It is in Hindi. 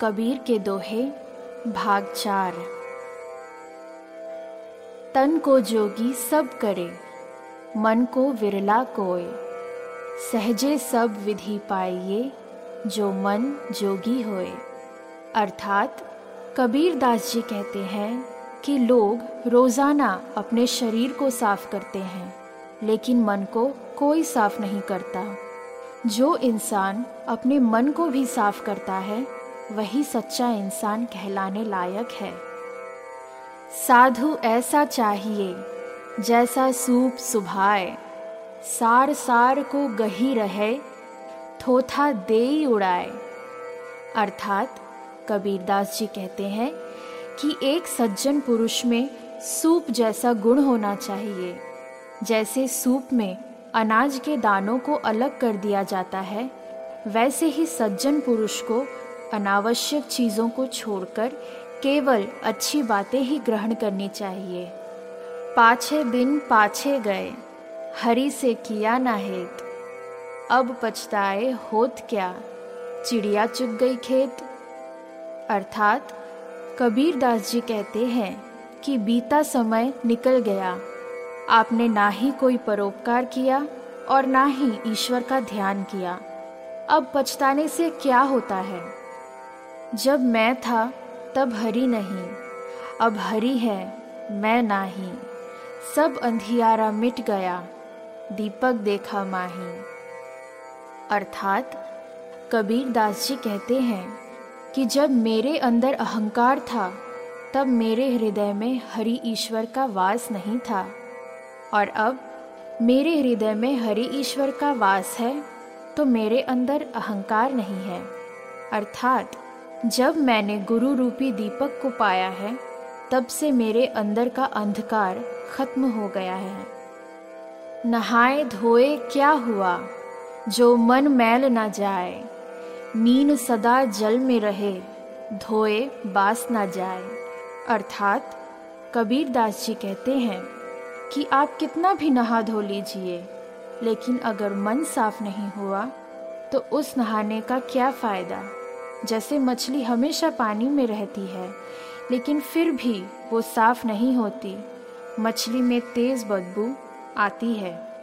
कबीर के दोहे, भाग चार। तन को जोगी सब करे, मन को विरला कोय सहजे सब विधि पाइये जो मन जोगी होए। अर्थात, कबीर दास जी कहते हैं कि लोग रोज़ाना अपने शरीर को साफ़ करते हैं, लेकिन मन को कोई साफ़ नहीं करता। जो इंसान अपने मन को भी साफ़ करता है वही सच्चा इंसान कहलाने लायक है। साधु ऐसा चाहिए, जैसा सूप सुभाए। सार सार को गही रहे, थोथा दे उड़ाए। अर्थात कबीरदास जी कहते हैं कि एक सज्जन पुरुष में सूप जैसा गुण होना चाहिए, जैसे सूप में अनाज के दानों को अलग कर दिया जाता है, वैसे ही सज्जन पुरुष को अनावश्यक चीज़ों को छोड़कर केवल अच्छी बातें ही ग्रहण करनी चाहिए। पाछे दिन पाछे गए, हरी से किया ना हेत। अब पछताए होत क्या? चिड़िया चुग गई खेत। अर्थात कबीर दास जी कहते हैं कि बीता समय निकल गया। आपने ना ही कोई परोपकार किया और ना ही ईश्वर का ध्यान किया। अब पछताने से क्या होता है? जब मैं था, तब हरी नहीं। अब हरी है, मैं नाही। सब अंधियारा मिट गया, दीपक देखा माही। अर्थात कबीर दास जी कहते हैं कि जब मेरे अंदर अहंकार था, तब मेरे हृदय में हरि ईश्वर का वास नहीं था। और अब मेरे हृदय में हरि ईश्वर का वास है तो मेरे अंदर अहंकार नहीं है। अर्थात जब मैंने गुरु रूपी दीपक को पाया है, तब से मेरे अंदर का अंधकार खत्म हो गया है। नहाए धोए क्या हुआ? जो मन मैल न जाए मीन सदा जल में रहे, धोए बास न जाए। अर्थात, कबीर दास जी कहते हैं कि आप कितना भी नहा धो लीजिए, लेकिन अगर मन साफ़ नहीं हुआ तो उस नहाने का क्या फ़ायदा? जैसे मछली हमेशा पानी में रहती है, लेकिन फिर भी वो साफ़ नहीं होती। मछली में तेज़ बदबू आती है।